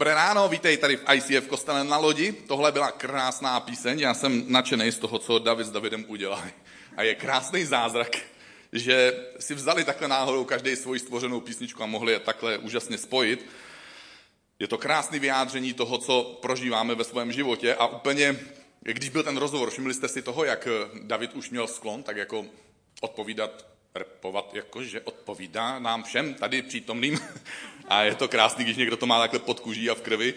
Dobré ráno, vítej tady v ICF kostele na lodi. Tohle byla krásná píseň, já jsem nadšený z toho, co David s Davidem udělali. A je krásný zázrak, že si vzali takhle náhodou každý svoji stvořenou písničku a mohli je takhle úžasně spojit. Je to krásné vyjádření toho, co prožíváme ve svém životě a úplně, když byl ten rozhovor, všimli jste si toho, jak David už měl sklon, tak jako odpovídat repovat, jakože odpovídá nám všem tady přítomným. A je to krásný, když někdo to má takhle pod kůží a v krvi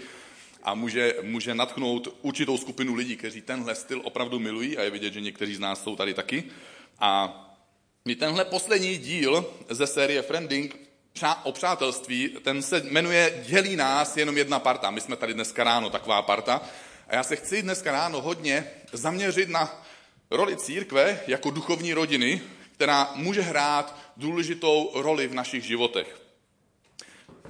a může, může natchnout určitou skupinu lidí, kteří tenhle styl opravdu milují a je vidět, že někteří z nás jsou tady taky. A my tenhle poslední díl ze série Friending o přátelství, ten se jmenuje Dělí nás jenom jedna parta. My jsme tady dneska ráno taková parta. A já se chci dneska ráno hodně zaměřit na roli církve jako duchovní rodiny, která může hrát důležitou roli v našich životech.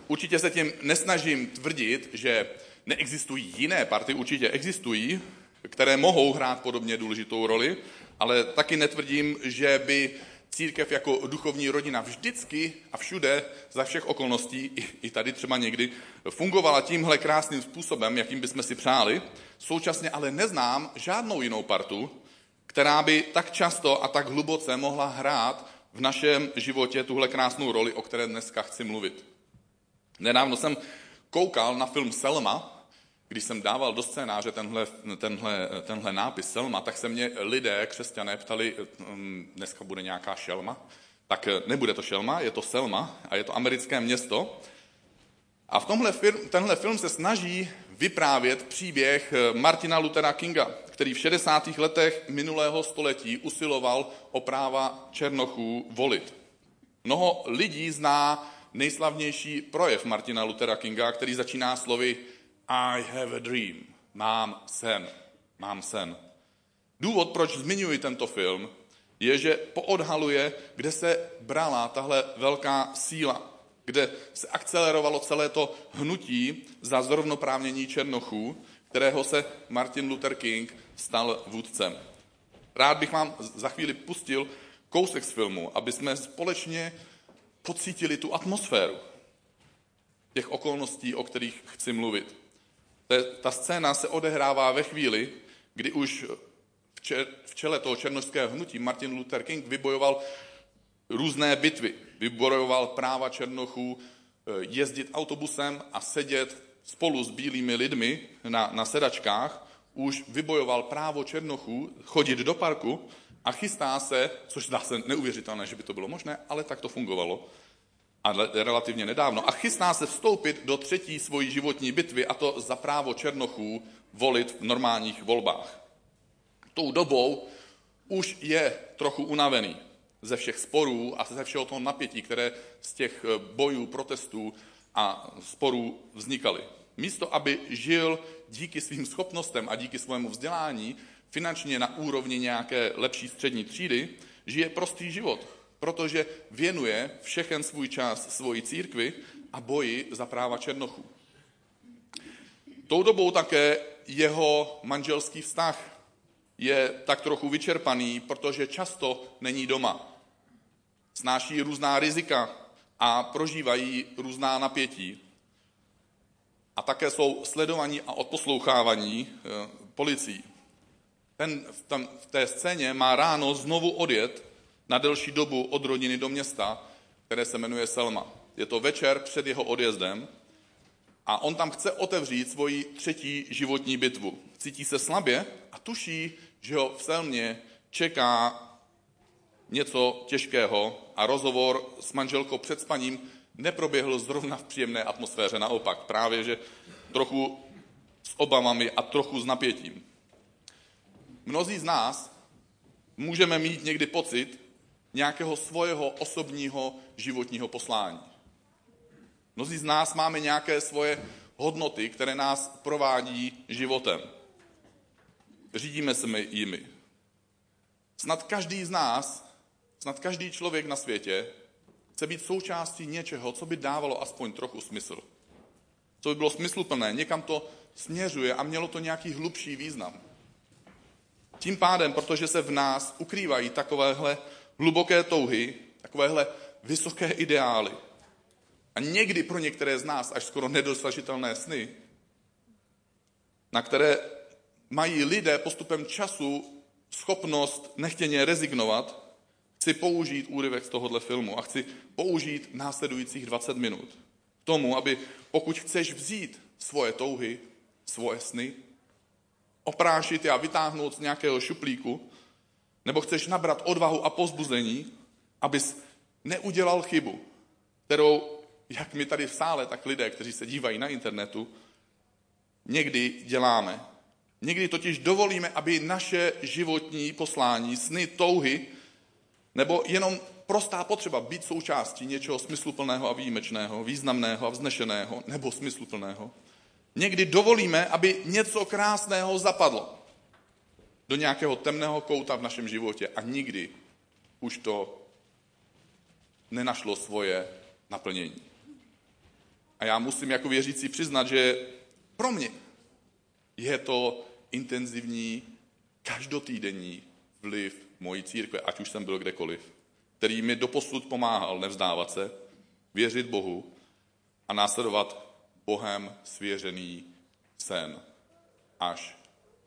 Určitě se tím nesnažím tvrdit, že neexistují jiné party, určitě existují, které mohou hrát podobně důležitou roli, ale taky netvrdím, že by církev jako duchovní rodina vždycky a všude za všech okolností, i tady třeba někdy, fungovala tímhle krásným způsobem, jakým bychom si přáli. Současně ale neznám žádnou jinou partu, která by tak často a tak hluboce mohla hrát v našem životě tuhle krásnou roli, o které dneska chci mluvit. Nedávno jsem koukal na film Selma, když jsem dával do scénáře tenhle, tenhle, tenhle nápis Selma, tak se mě lidé, křesťané, ptali, hm, dneska bude nějaká šelma. Tak nebude to šelma, je to Selma a je to americké město. A v tomhle film, tenhle film se snaží vyprávět příběh Martina Luthera Kinga, který v 60. letech minulého století usiloval o práva černochů volit. Mnoho lidí zná nejslavnější projev Martina Luthera Kinga, který začíná slovy I have a dream. Mám sen. Mám sen. Důvod, proč zmiňuji tento film, je, že poodhaluje, kde se brala tahle velká síla, kde se akcelerovalo celé to hnutí za zrovnoprávnění černochů, kterého se Martin Luther King stal vůdcem. Rád bych vám za chvíli pustil kousek z filmu, aby jsme společně pocítili tu atmosféru těch okolností, o kterých chci mluvit. Ta scéna se odehrává ve chvíli, kdy už v čele toho černožského hnutí Martin Luther King vybojoval různé bitvy. Vybojoval práva černochů eh, jezdit autobusem a sedět spolu s bílými lidmi na, na sedačkách už vybojoval právo Černochů chodit do parku a chystá se, což zdá se neuvěřitelné, že by to bylo možné, ale tak to fungovalo, a relativně nedávno, a chystá se vstoupit do třetí svojí životní bitvy, a to za právo Černochů volit v normálních volbách. Tou dobou už je trochu unavený ze všech sporů a ze všeho toho napětí, které z těch bojů, protestů a sporů vznikaly. Místo, aby žil díky svým schopnostem a díky svému vzdělání finančně na úrovni nějaké lepší střední třídy, žije prostý život, protože věnuje všechen svůj čas svoji církvi a boji za práva černochů. Tou dobou také jeho manželský vztah je tak trochu vyčerpaný, protože často není doma. Snáší různá rizika a prožívají různá napětí a také jsou sledovaní a odposlouchávaní eh, policií. Ten v, tam, v té scéně má ráno znovu odjet na delší dobu od rodiny do města, které se jmenuje Selma. Je to večer před jeho odjezdem a on tam chce otevřít svoji třetí životní bitvu. Cítí se slabě a tuší, že ho v Selmě čeká něco těžkého a rozhovor s manželkou před spaním neproběhl zrovna v příjemné atmosféře, naopak právě, že trochu s obavami a trochu s napětím. Mnozí z nás můžeme mít někdy pocit nějakého svého osobního životního poslání. Mnozí z nás máme nějaké svoje hodnoty, které nás provádí životem. Řídíme se jimi. Snad každý z nás, snad každý člověk na světě chce být součástí něčeho, co by dávalo aspoň trochu smysl. Co by bylo smysluplné, někam to směřuje a mělo to nějaký hlubší význam. Tím pádem, protože se v nás ukrývají takovéhle hluboké touhy, takovéhle vysoké ideály, A někdy pro některé z nás až skoro nedosažitelné sny, na které mají lidé postupem času schopnost nechtěně rezignovat, chci použít úryvek z tohohle filmu a chci použít následujících 20 minut k tomu, aby pokud chceš vzít svoje touhy, svoje sny, oprášit je a vytáhnout z nějakého šuplíku, nebo chceš nabrat odvahu a pozbuzení, abys neudělal chybu, kterou, jak my tady v sále, tak lidé, kteří se dívají na internetu, někdy děláme. Někdy totiž dovolíme, aby naše životní poslání, sny, touhy, nebo jenom prostá potřeba být součástí něčeho smysluplného a výjimečného, významného a vznešeného, nebo smysluplného, někdy dovolíme, aby něco krásného zapadlo do nějakého temného kouta v našem životě a nikdy už to nenašlo svoje naplnění. A já musím jako věřící přiznat, že pro mě je to intenzivní, každotýdenní vliv mojí církve, ať už jsem byl kdekoliv, který mi doposud pomáhal nevzdávat se, věřit Bohu a následovat Bohem svěřený sen až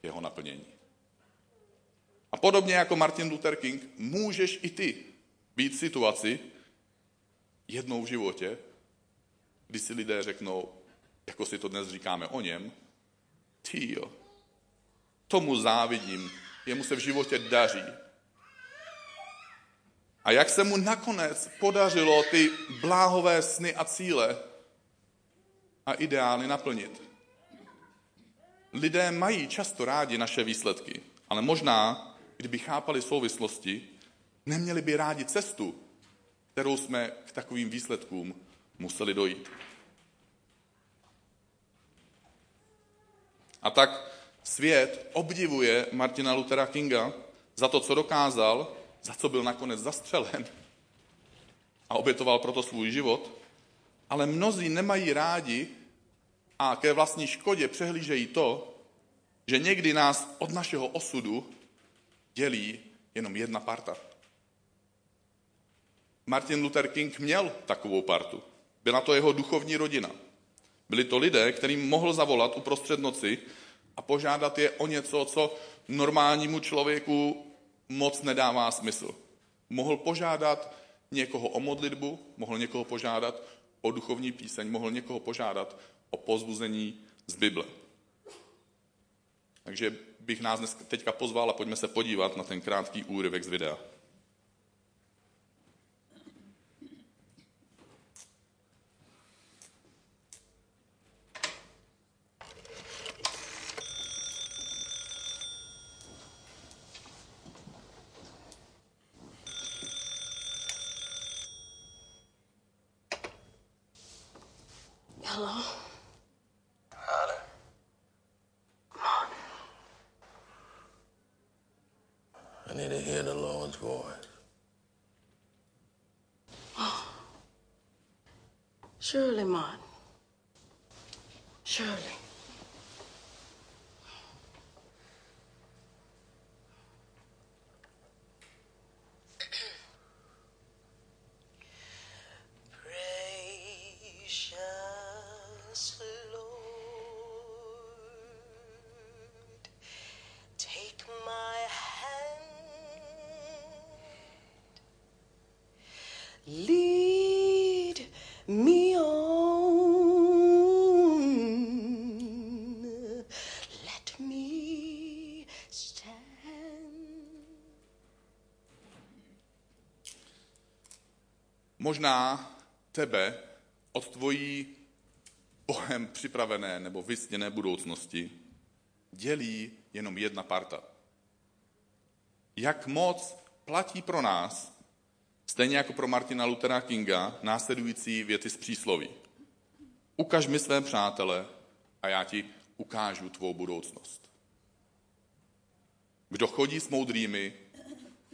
jeho naplnění. A podobně jako Martin Luther King, můžeš i ty být v situaci jednou v životě, kdy si lidé řeknou, jako si to dnes říkáme o něm, ty jo, tomu závidím, jemu se v životě daří. A jak se mu nakonec podařilo ty bláhové sny a cíle a ideály naplnit. Lidé mají často rádi naše výsledky, ale možná, kdyby chápali souvislosti, neměli by rádi cestu, kterou jsme k takovým výsledkům museli dojít. A tak svět obdivuje Martina Luthera Kinga za to, co dokázal, za co byl nakonec zastřelen a obětoval proto svůj život, ale mnozí nemají rádi a ke vlastní škodě přehlížejí to, že někdy nás od našeho osudu dělí jenom jedna parta. Martin Luther King měl takovou partu. Byla to jeho duchovní rodina. Byli to lidé, kterým mohl zavolat uprostřed noci a požádat je o něco, co normálnímu člověku moc nedává smysl. Mohl požádat někoho o modlitbu, mohl někoho požádat o duchovní píseň, mohl někoho požádat o pozbuzení z Bible. Takže bych nás teďka pozval a pojďme se podívat na ten krátký úryvek z videa. I need to hear the Lord's voice. Surely, Martin. Surely. Možná tebe od tvojí Bohem připravené nebo vysněné budoucnosti dělí jenom jedna parta. Jak moc platí pro nás, stejně jako pro Martina Luthera Kinga, následující věty z přísloví. Ukaž mi své přátele a já ti ukážu tvou budoucnost. Kdo chodí s moudrými,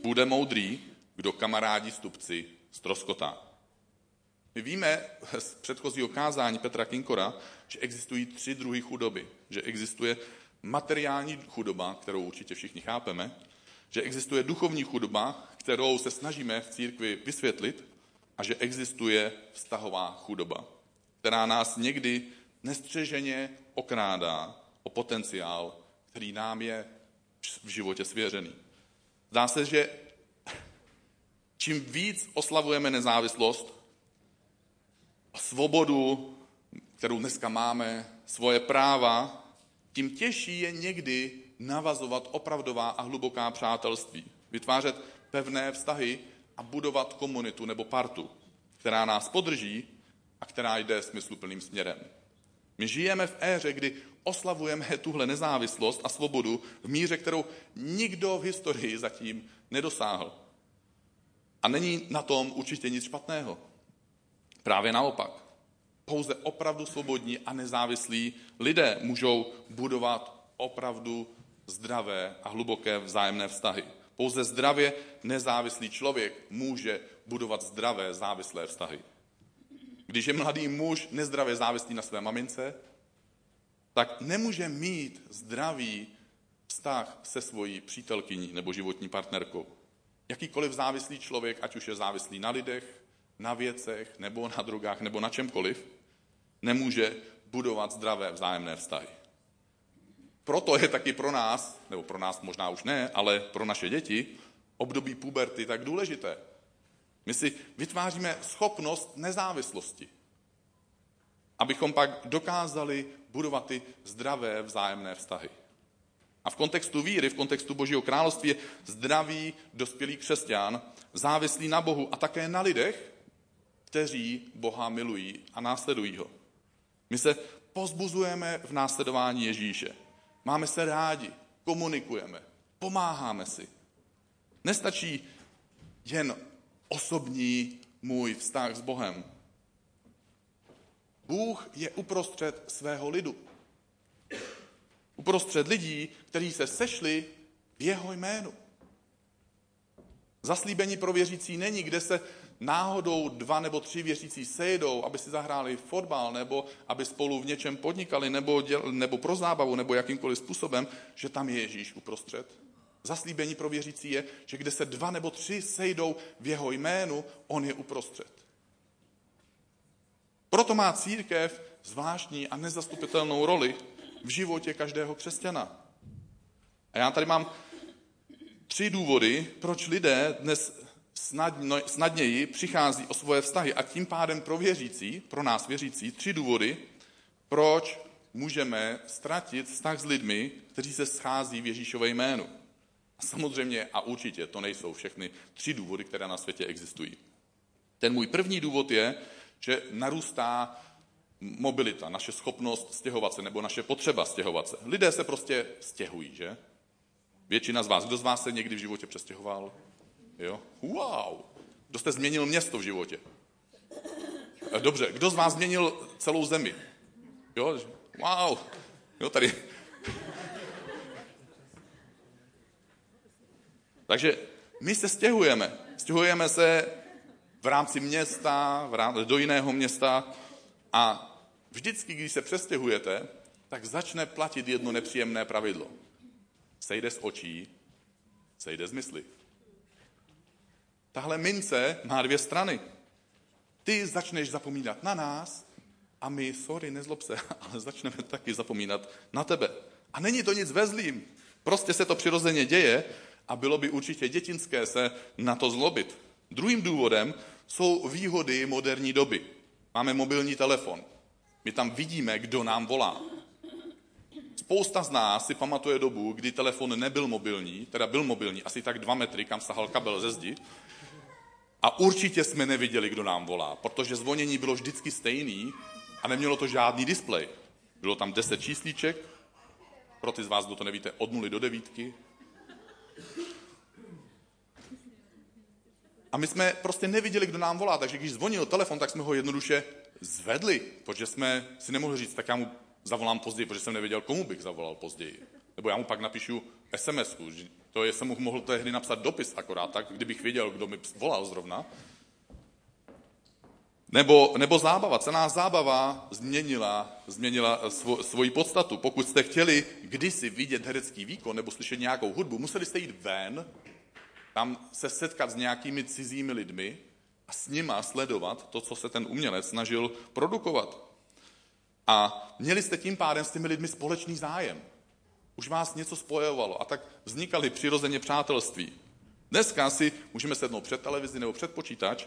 bude moudrý, kdo kamarádí stupci, stroskotá. My víme z předchozího kázání Petra Kinkora, že existují tři druhy chudoby. Že existuje materiální chudoba, kterou určitě všichni chápeme, že existuje duchovní chudoba, kterou se snažíme v církvi vysvětlit, a že existuje vztahová chudoba, která nás někdy nestřeženě okrádá o potenciál, který nám je v životě svěřený. Zdá se, že čím víc oslavujeme nezávislost svobodu, kterou dneska máme, svoje práva, tím těžší je někdy navazovat opravdová a hluboká přátelství. Vytvářet pevné vztahy a budovat komunitu nebo partu, která nás podrží a která jde smysluplným směrem. My žijeme v éře, kdy oslavujeme tuhle nezávislost a svobodu v míře, kterou nikdo v historii zatím nedosáhl. A není na tom určitě nic špatného. Právě naopak. Pouze opravdu svobodní a nezávislí lidé můžou budovat opravdu zdravé a hluboké vzájemné vztahy. Pouze zdravě nezávislý člověk může budovat zdravé závislé vztahy. Když je mladý muž nezdravě závislý na své mamince, tak nemůže mít zdravý vztah se svojí přítelkyní nebo životní partnerkou. Jakýkoliv závislý člověk, ať už je závislý na lidech, na věcech, nebo na drogách, nebo na čemkoliv, nemůže budovat zdravé vzájemné vztahy. Proto je taky pro nás, nebo pro nás možná už ne, ale pro naše děti, období puberty tak důležité. My si vytváříme schopnost nezávislosti, abychom pak dokázali budovat ty zdravé vzájemné vztahy. A v kontextu víry, v kontextu Božího království je zdravý, dospělý křesťan, závislý na Bohu a také na lidech, kteří Boha milují a následují ho. My se pozbuzujeme v následování Ježíše. Máme se rádi, komunikujeme, pomáháme si. Nestačí jen osobní můj vztah s Bohem. Bůh je uprostřed svého lidu. Uprostřed lidí, kteří se sešli v jeho jménu. Zaslíbení pro věřící není, kde se náhodou dva nebo tři věřící sejdou, aby si zahráli fotbal, nebo aby spolu v něčem podnikali, nebo, děl, nebo pro zábavu, nebo jakýmkoliv způsobem, že tam je Ježíš uprostřed. Zaslíbení pro věřící je, že kde se dva nebo tři sejdou v jeho jménu, on je uprostřed. Proto má církev zvláštní a nezastupitelnou roli v životě každého křesťana. A já tady mám tři důvody, proč lidé dnes snadno, snadněji přichází o svoje vztahy a tím pádem pro věřící, pro nás věřící, tři důvody, proč můžeme ztratit vztah s lidmi, kteří se schází v Ježíšové jménu. A samozřejmě a určitě to nejsou všechny tři důvody, které na světě existují. Ten můj první důvod je, že narůstá mobilita, naše schopnost stěhovat se nebo naše potřeba stěhovat se. Lidé se prostě stěhují, že? Většina z vás, kdo z vás se někdy v životě přestěhoval? Jo? Wow! Kdo jste změnil město v životě? Eh, dobře, kdo z vás změnil celou zemi? Jo? Wow! Jo, tady. Takže my se stěhujeme. Stěhujeme se v rámci města, v rámci, do jiného města a vždycky, když se přestěhujete, tak začne platit jedno nepříjemné pravidlo. Sejde z očí, sejde z mysli. Tahle mince má dvě strany. Ty začneš zapomínat na nás a my, sorry, nezlob se, ale začneme taky zapomínat na tebe. A není to nic ve zlým. Prostě se to přirozeně děje a bylo by určitě dětinské se na to zlobit. Druhým důvodem jsou výhody moderní doby. Máme mobilní telefon. My tam vidíme, kdo nám volá. Spousta z nás si pamatuje dobu, kdy telefon nebyl mobilní, teda byl mobilní, asi tak dva metry, kam sahal kabel ze zdi, a určitě jsme neviděli, kdo nám volá, protože zvonění bylo vždycky stejný a nemělo to žádný displej. Bylo tam 10 číslíček, pro ty z vás, kdo to nevíte, od nuly do devítky. A my jsme prostě neviděli, kdo nám volá, takže když zvonil telefon, tak jsme ho jednoduše zvedli, protože jsme si nemohli říct, tak já mu zavolám později, protože jsem nevěděl, komu bych zavolal později. Nebo já mu pak napíšu sms to je, jsem mu mohl tehdy napsat dopis akorát tak, kdybych věděl, kdo mi volal zrovna. Nebo, nebo zábava. Celá zábava změnila, změnila svo, svoji podstatu. Pokud jste chtěli kdysi vidět herecký výkon nebo slyšet nějakou hudbu, museli jste jít ven, tam se setkat s nějakými cizími lidmi a s nima sledovat to, co se ten umělec snažil produkovat. A měli jste tím pádem s těmi lidmi společný zájem. Už vás něco spojovalo a tak vznikaly přirozeně přátelství. Dneska si můžeme sednout před televizi nebo před počítač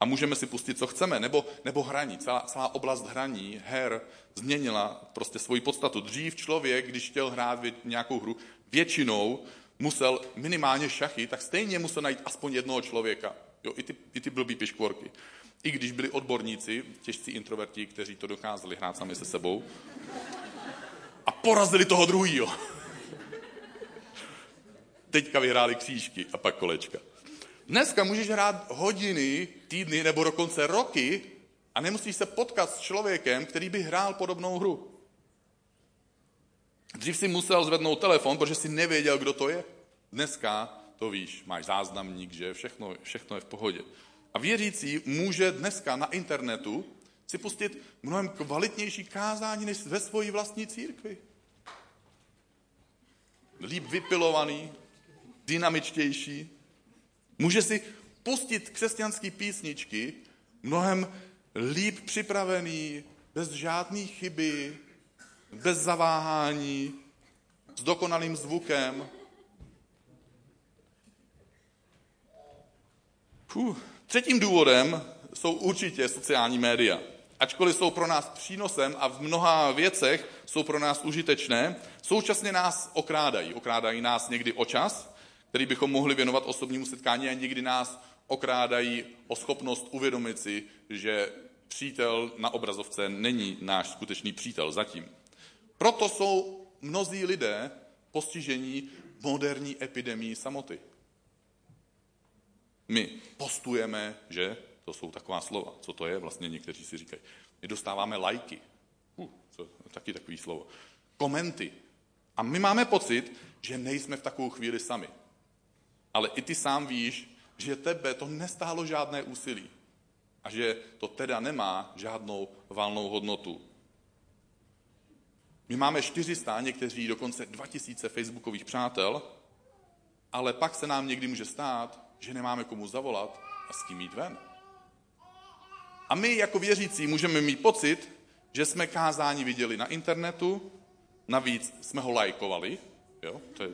a můžeme si pustit, co chceme, nebo, nebo hraní. Celá, celá oblast hraní, her, změnila prostě svoji podstatu. Dřív člověk, když chtěl hrát nějakou hru, většinou musel minimálně šachy, tak stejně musel najít aspoň jednoho člověka. Jo, i, ty, I ty blbý piškvorky. I když byli odborníci, těžcí introverti, kteří to dokázali hrát sami se sebou, porazili toho druhýho. Teďka vyhráli křížky a pak kolečka. Dneska můžeš hrát hodiny, týdny nebo dokonce roky a nemusíš se potkat s člověkem, který by hrál podobnou hru. Dřív si musel zvednout telefon, protože si nevěděl, kdo to je. Dneska to víš, máš záznamník, že všechno, všechno je v pohodě. A věřící může dneska na internetu si pustit mnohem kvalitnější kázání než ve svojí vlastní církvi. Líp vypilovaný, dynamičtější. Může si pustit křesťanské písničky mnohem líp připravený, bez žádné chyby, bez zaváhání, s dokonalým zvukem. Fuh. Třetím důvodem jsou určitě sociální média. Ačkoliv jsou pro nás přínosem a v mnoha věcech jsou pro nás užitečné, současně nás okrádají. Okrádají nás někdy o čas, který bychom mohli věnovat osobnímu setkání a někdy nás okrádají o schopnost uvědomit si, že přítel na obrazovce není náš skutečný přítel zatím. Proto jsou mnozí lidé postižení moderní epidemii samoty. My postujeme, že? To jsou taková slova. Co to je? Vlastně někteří si říkají. My dostáváme lajky. Uh, to taky takový slovo. Komenty. A my máme pocit, že nejsme v takovou chvíli sami. Ale i ty sám víš, že tebe to nestálo žádné úsilí. A že to teda nemá žádnou valnou hodnotu. My máme 400, někteří dokonce 2000 facebookových přátel, ale pak se nám někdy může stát, že nemáme komu zavolat a s kým jít ven. A my jako věřící můžeme mít pocit, že jsme kázání viděli na internetu, navíc jsme ho lajkovali, jo, to je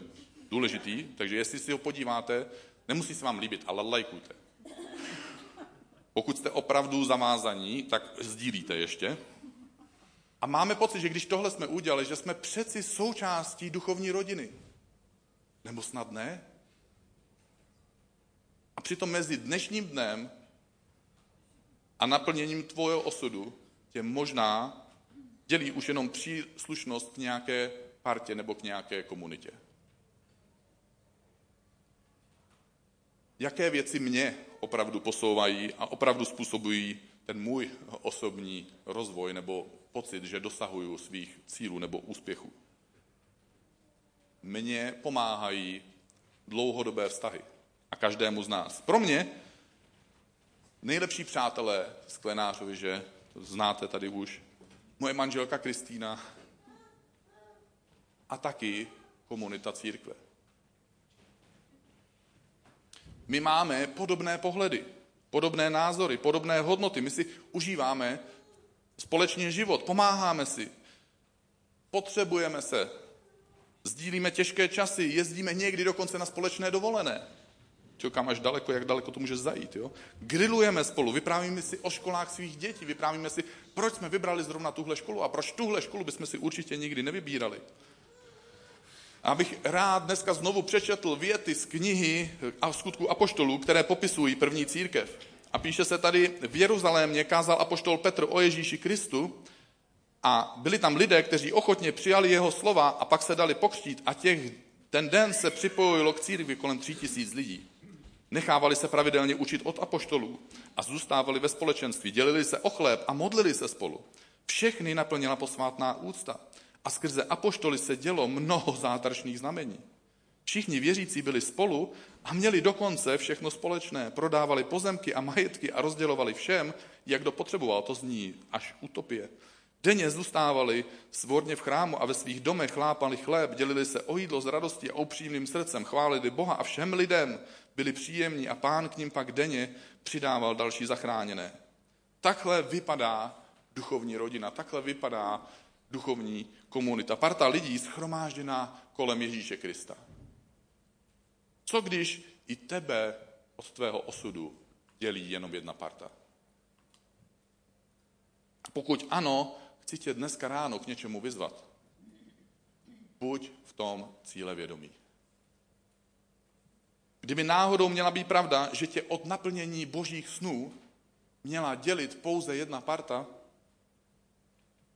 důležitý, takže jestli si ho podíváte, nemusí se vám líbit, ale lajkujte. Pokud jste opravdu zamázaní, tak sdílíte ještě. A máme pocit, že když tohle jsme udělali, že jsme přeci součástí duchovní rodiny. Nebo snad ne? A přitom mezi dnešním dnem a naplněním tvojho osudu tě možná dělí už jenom příslušnost k nějaké partě nebo k nějaké komunitě. Jaké věci mě opravdu posouvají a opravdu způsobují ten můj osobní rozvoj nebo pocit, že dosahuju svých cílů nebo úspěchů. Mně pomáhají dlouhodobé vztahy. A každému z nás. Pro mě nejlepší přátelé Sklenářovi, že to znáte tady už, moje manželka Kristýna a taky komunita církve. My máme podobné pohledy, podobné názory, podobné hodnoty. My si užíváme společně život, pomáháme si, potřebujeme se, sdílíme těžké časy, jezdíme někdy dokonce na společné dovolené. Čo, kam až daleko, jak daleko to může zajít. Jo? Grillujeme spolu, vyprávíme si o školách svých dětí, vyprávíme si, proč jsme vybrali zrovna tuhle školu a proč tuhle školu bychom si určitě nikdy nevybírali. Abych rád dneska znovu přečetl věty z knihy a skutku apoštolů, které popisují první církev. A píše se tady, v Jeruzalémě kázal apoštol Petr o Ježíši Kristu a byli tam lidé, kteří ochotně přijali jeho slova a pak se dali pokřtít a těch, ten den se připojilo k církvi kolem tří tisíc lidí. Nechávali se pravidelně učit od apoštolů a zůstávali ve společenství, dělili se o chléb a modlili se spolu. Všechny naplnila posvátná úcta a skrze apoštoly se dělo mnoho zázračných znamení. Všichni věřící byli spolu a měli dokonce všechno společné. Prodávali pozemky a majetky a rozdělovali všem, jak kdo potřeboval. To zní až utopie. Denně zůstávali svorně v chrámu a ve svých domech chlápali chléb, dělili se o jídlo s radostí a upřímným srdcem, chválili Boha a všem lidem byli příjemní a pán k ním pak denně přidával další zachráněné. Takhle vypadá duchovní rodina, takhle vypadá duchovní komunita. Parta lidí schromážděná kolem Ježíše Krista. Co když i tebe od tvého osudu dělí jenom jedna parta? Pokud ano, chci tě dneska ráno k něčemu vyzvat. Buď v tom cíle vědomí. Kdyby náhodou měla být pravda, že tě od naplnění božích snů měla dělit pouze jedna parta,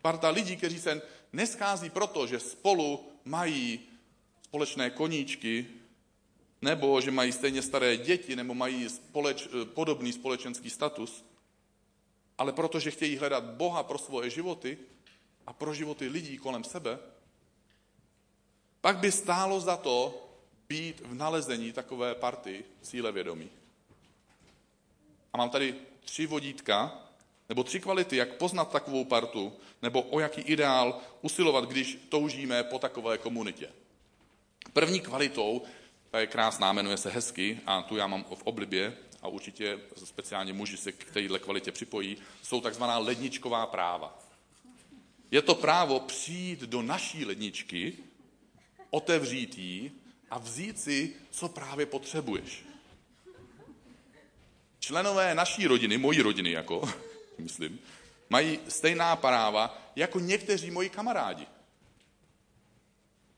parta lidí, kteří se neschází proto, že spolu mají společné koníčky, nebo že mají stejně staré děti, nebo mají společ, podobný společenský status, ale protože chtějí hledat Boha pro svoje životy a pro životy lidí kolem sebe, pak by stálo za to být v nalezení takové party cíle vědomí. A mám tady tři vodítka, nebo tři kvality, jak poznat takovou partu, nebo o jaký ideál usilovat, když toužíme po takové komunitě. První kvalitou, ta je krásná, jmenuje se hezky, a tu já mám v oblibě, a určitě speciálně muži se k téhle kvalitě připojí, jsou takzvaná ledničková práva. Je to právo přijít do naší ledničky, otevřít ji a vzít si, co právě potřebuješ. Členové naší rodiny, mojí rodiny jako, myslím, mají stejná práva jako někteří moji kamarádi.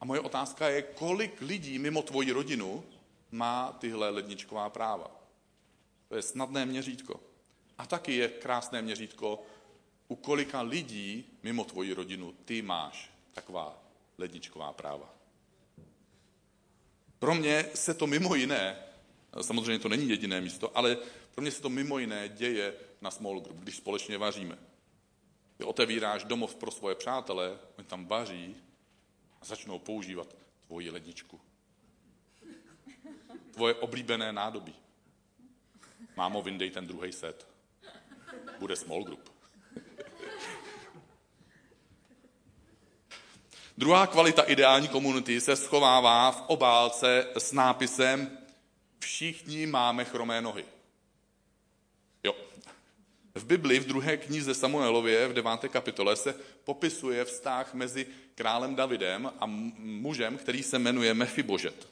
A moje otázka je, kolik lidí mimo tvoji rodinu má tyhle ledničková práva. To je snadné měřítko. A taky je krásné měřítko, u kolika lidí mimo tvoji rodinu ty máš taková ledničková práva. Pro mě se to mimo jiné, samozřejmě to není jediné místo, ale pro mě se to mimo jiné děje na small group, když společně vaříme. Ty otevíráš domov pro svoje přátele, oni tam vaří a začnou používat tvoji ledničku. Tvoje oblíbené nádobí. Mámo, vyndej ten druhý set. Bude small group. Druhá kvalita ideální komunity se schovává v obálce s nápisem Všichni máme chromé nohy. Jo. V Bibli v druhé knize Samuelově v deváté kapitole se popisuje vztah mezi králem Davidem a mužem, který se jmenuje Mefibožet.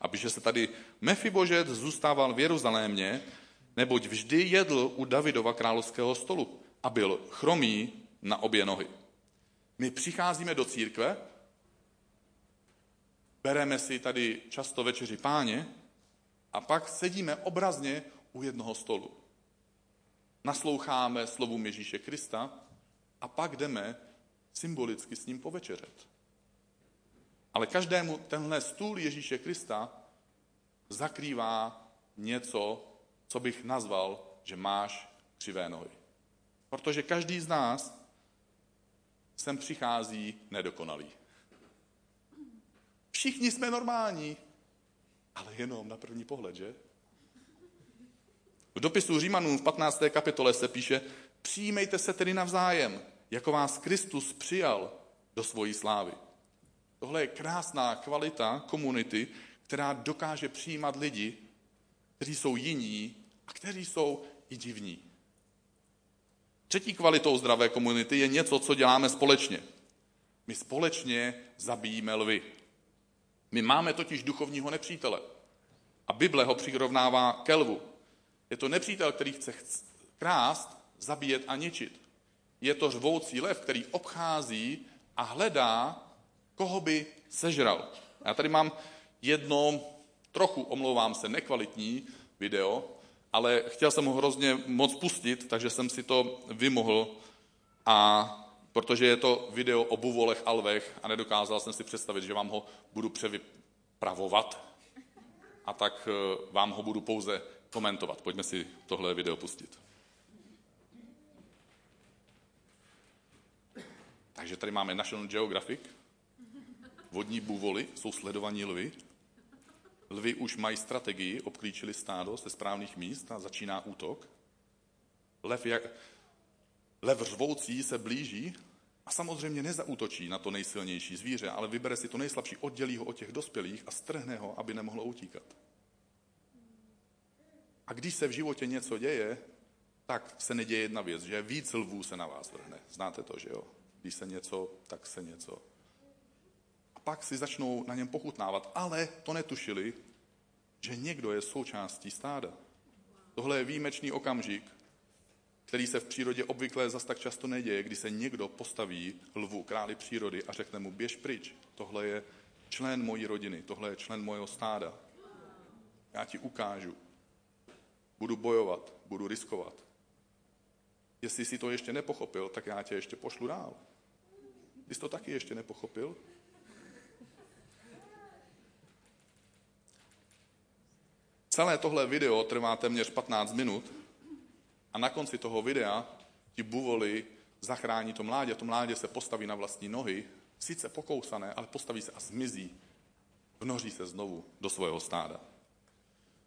A píše se tady, Mefibožet zůstával v Jeruzalémě, neboť vždy jedl u Davidova královského stolu a byl chromý na obě nohy. My přicházíme do církve, bereme si tady často večeři páně a pak sedíme obrazně u jednoho stolu. Nasloucháme slovům Ježíše Krista a pak jdeme symbolicky s ním povečeřet. Ale každému tenhle stůl Ježíše Krista zakrývá něco, co bych nazval, že máš křivé nohy. Protože každý z nás sem přichází nedokonalý. Všichni jsme normální, ale jenom na první pohled, že? V dopisu Římanům v 15. kapitole se píše, přijmejte se tedy navzájem, jako vás Kristus přijal do svojí slávy. Tohle je krásná kvalita komunity, která dokáže přijímat lidi, kteří jsou jiní a kteří jsou i divní. Třetí kvalitou zdravé komunity je něco, co děláme společně. My společně zabíjíme lvy. My máme totiž duchovního nepřítele. A Bible ho přirovnává ke lvu. Je to nepřítel, který chce krást, zabíjet a ničit. Je to řvoucí lev, který obchází a hledá, koho by sežral. Já tady mám jedno, trochu, omlouvám se, nekvalitní video, ale chtěl jsem ho hrozně moc pustit, takže jsem si to vymohl a protože je to video o buvolech a lvech a nedokázal jsem si představit, že vám ho budu převypravovat a tak eh, vám ho budu pouze komentovat. Pojďme si tohle video pustit. Takže tady máme National Geographic. Vodní bůvoly jsou sledovaní lvy. Lvy už mají strategii, obklíčili stádo ze správných míst a začíná útok. Lev, jak, lev řvoucí se blíží, A samozřejmě nezautočí na to nejsilnější zvíře, ale vybere si to nejslabší, oddělí ho od těch dospělých a strhne ho, aby nemohlo utíkat. A když se v životě něco děje, tak se neděje jedna věc, že víc lvů se na vás vrhne. Znáte to, že jo? Když se něco, tak se něco. Pak si začnou na něm pochutnávat, ale to netušili, že někdo je součástí stáda. Tohle je výjimečný okamžik, který se v přírodě obvykle zas tak často neděje, kdy se někdo postaví lvu, králi přírody a řekne mu, běž pryč, tohle je člen mojí rodiny, tohle je člen mojeho stáda. Já ti ukážu. Budu bojovat, budu riskovat. Jestli jsi to ještě nepochopil, tak já tě ještě pošlu dál. Ty jsi to taky ještě nepochopil? Celé tohle video trvá téměř 15 minut a na konci toho videa ti buvoli zachrání to mládě. To mládě se postaví na vlastní nohy, sice pokousané, ale postaví se a zmizí. Vnoří se znovu do svého stáda.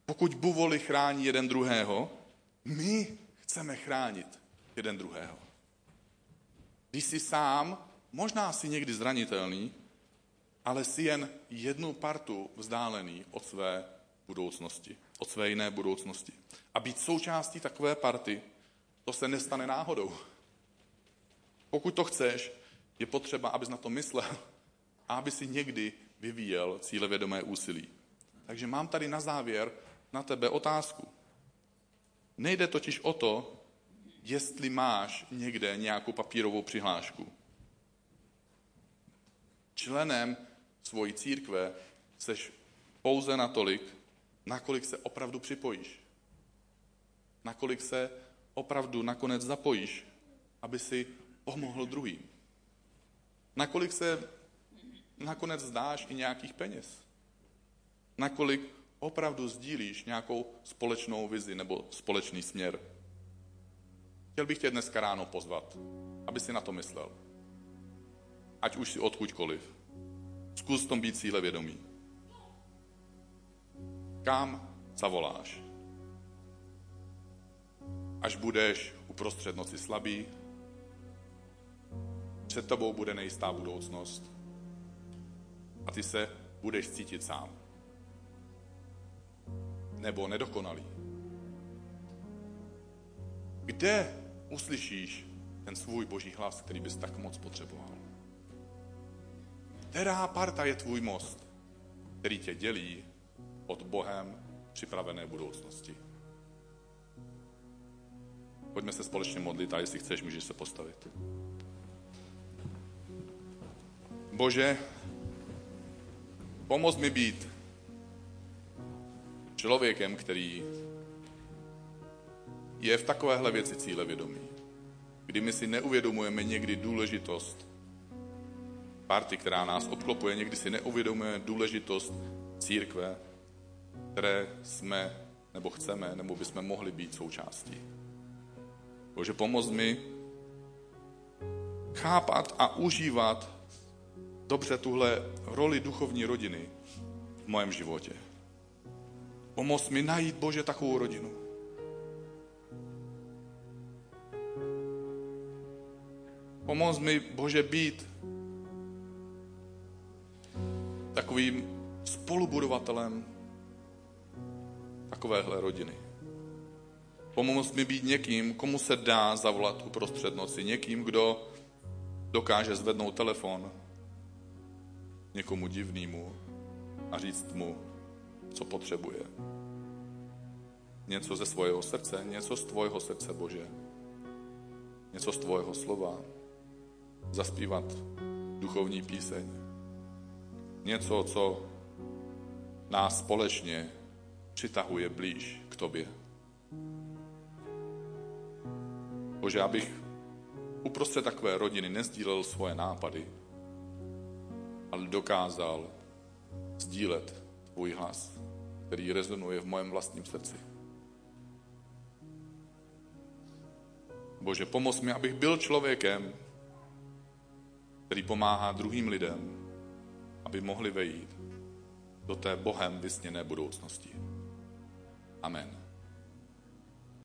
Pokud buvoli chrání jeden druhého, my chceme chránit jeden druhého. Když jsi sám, možná jsi někdy zranitelný, ale jsi jen jednu partu vzdálený od své budoucnosti, od své jiné budoucnosti. A být součástí takové party, to se nestane náhodou. Pokud to chceš, je potřeba, abys na to myslel a aby si někdy vyvíjel cílevědomé úsilí. Takže mám tady na závěr na tebe otázku. Nejde totiž o to, jestli máš někde nějakou papírovou přihlášku. Členem svojí církve seš pouze natolik, nakolik se opravdu připojíš. Nakolik se opravdu nakonec zapojíš, aby si pomohl druhým. Nakolik se nakonec zdáš i nějakých peněz. Nakolik opravdu sdílíš nějakou společnou vizi nebo společný směr. Chtěl bych tě dneska ráno pozvat, aby si na to myslel. Ať už si odkudkoliv. Zkus tom být cíle vědomí. Kam zavoláš? Až budeš uprostřed noci slabý, před tebou bude nejistá budoucnost a ty se budeš cítit sám. Nebo nedokonalý. Kde uslyšíš ten svůj boží hlas, který bys tak moc potřeboval? Která parta je tvůj most, který tě dělí od Bohem připravené budoucnosti? Pojďme se společně modlit a jestli chceš, můžeš se postavit. Bože, pomoz mi být člověkem, který je v takovéhle věci cíle vědomí. Kdy my si neuvědomujeme někdy důležitost party, která nás obklopuje, někdy si neuvědomujeme důležitost církve, které jsme nebo chceme, nebo bychom mohli být součástí. Bože, pomoz mi chápat a užívat dobře tuhle roli duchovní rodiny v mém životě. Pomoz mi najít, Bože, takovou rodinu. Pomoz mi, Bože, být takovým spolubudovatelem takovéhle rodiny. Pomoz mi být někým, komu se dá zavolat uprostřed noci. Někým, kdo dokáže zvednout telefon někomu divnému a říct mu, co potřebuje. Něco ze svého srdce, něco z tvojho srdce, Bože. Něco z tvojho slova. Zaspívat duchovní píseň. Něco, co nás společně přitahuje blíž k tobě. Bože, abych uprostřed takové rodiny nezdílel svoje nápady, ale dokázal sdílet tvůj hlas, který rezonuje v mojem vlastním srdci. Bože, pomoz mi, abych byl člověkem, který pomáhá druhým lidem, aby mohli vejít do té Bohem vysněné budoucnosti. Amen.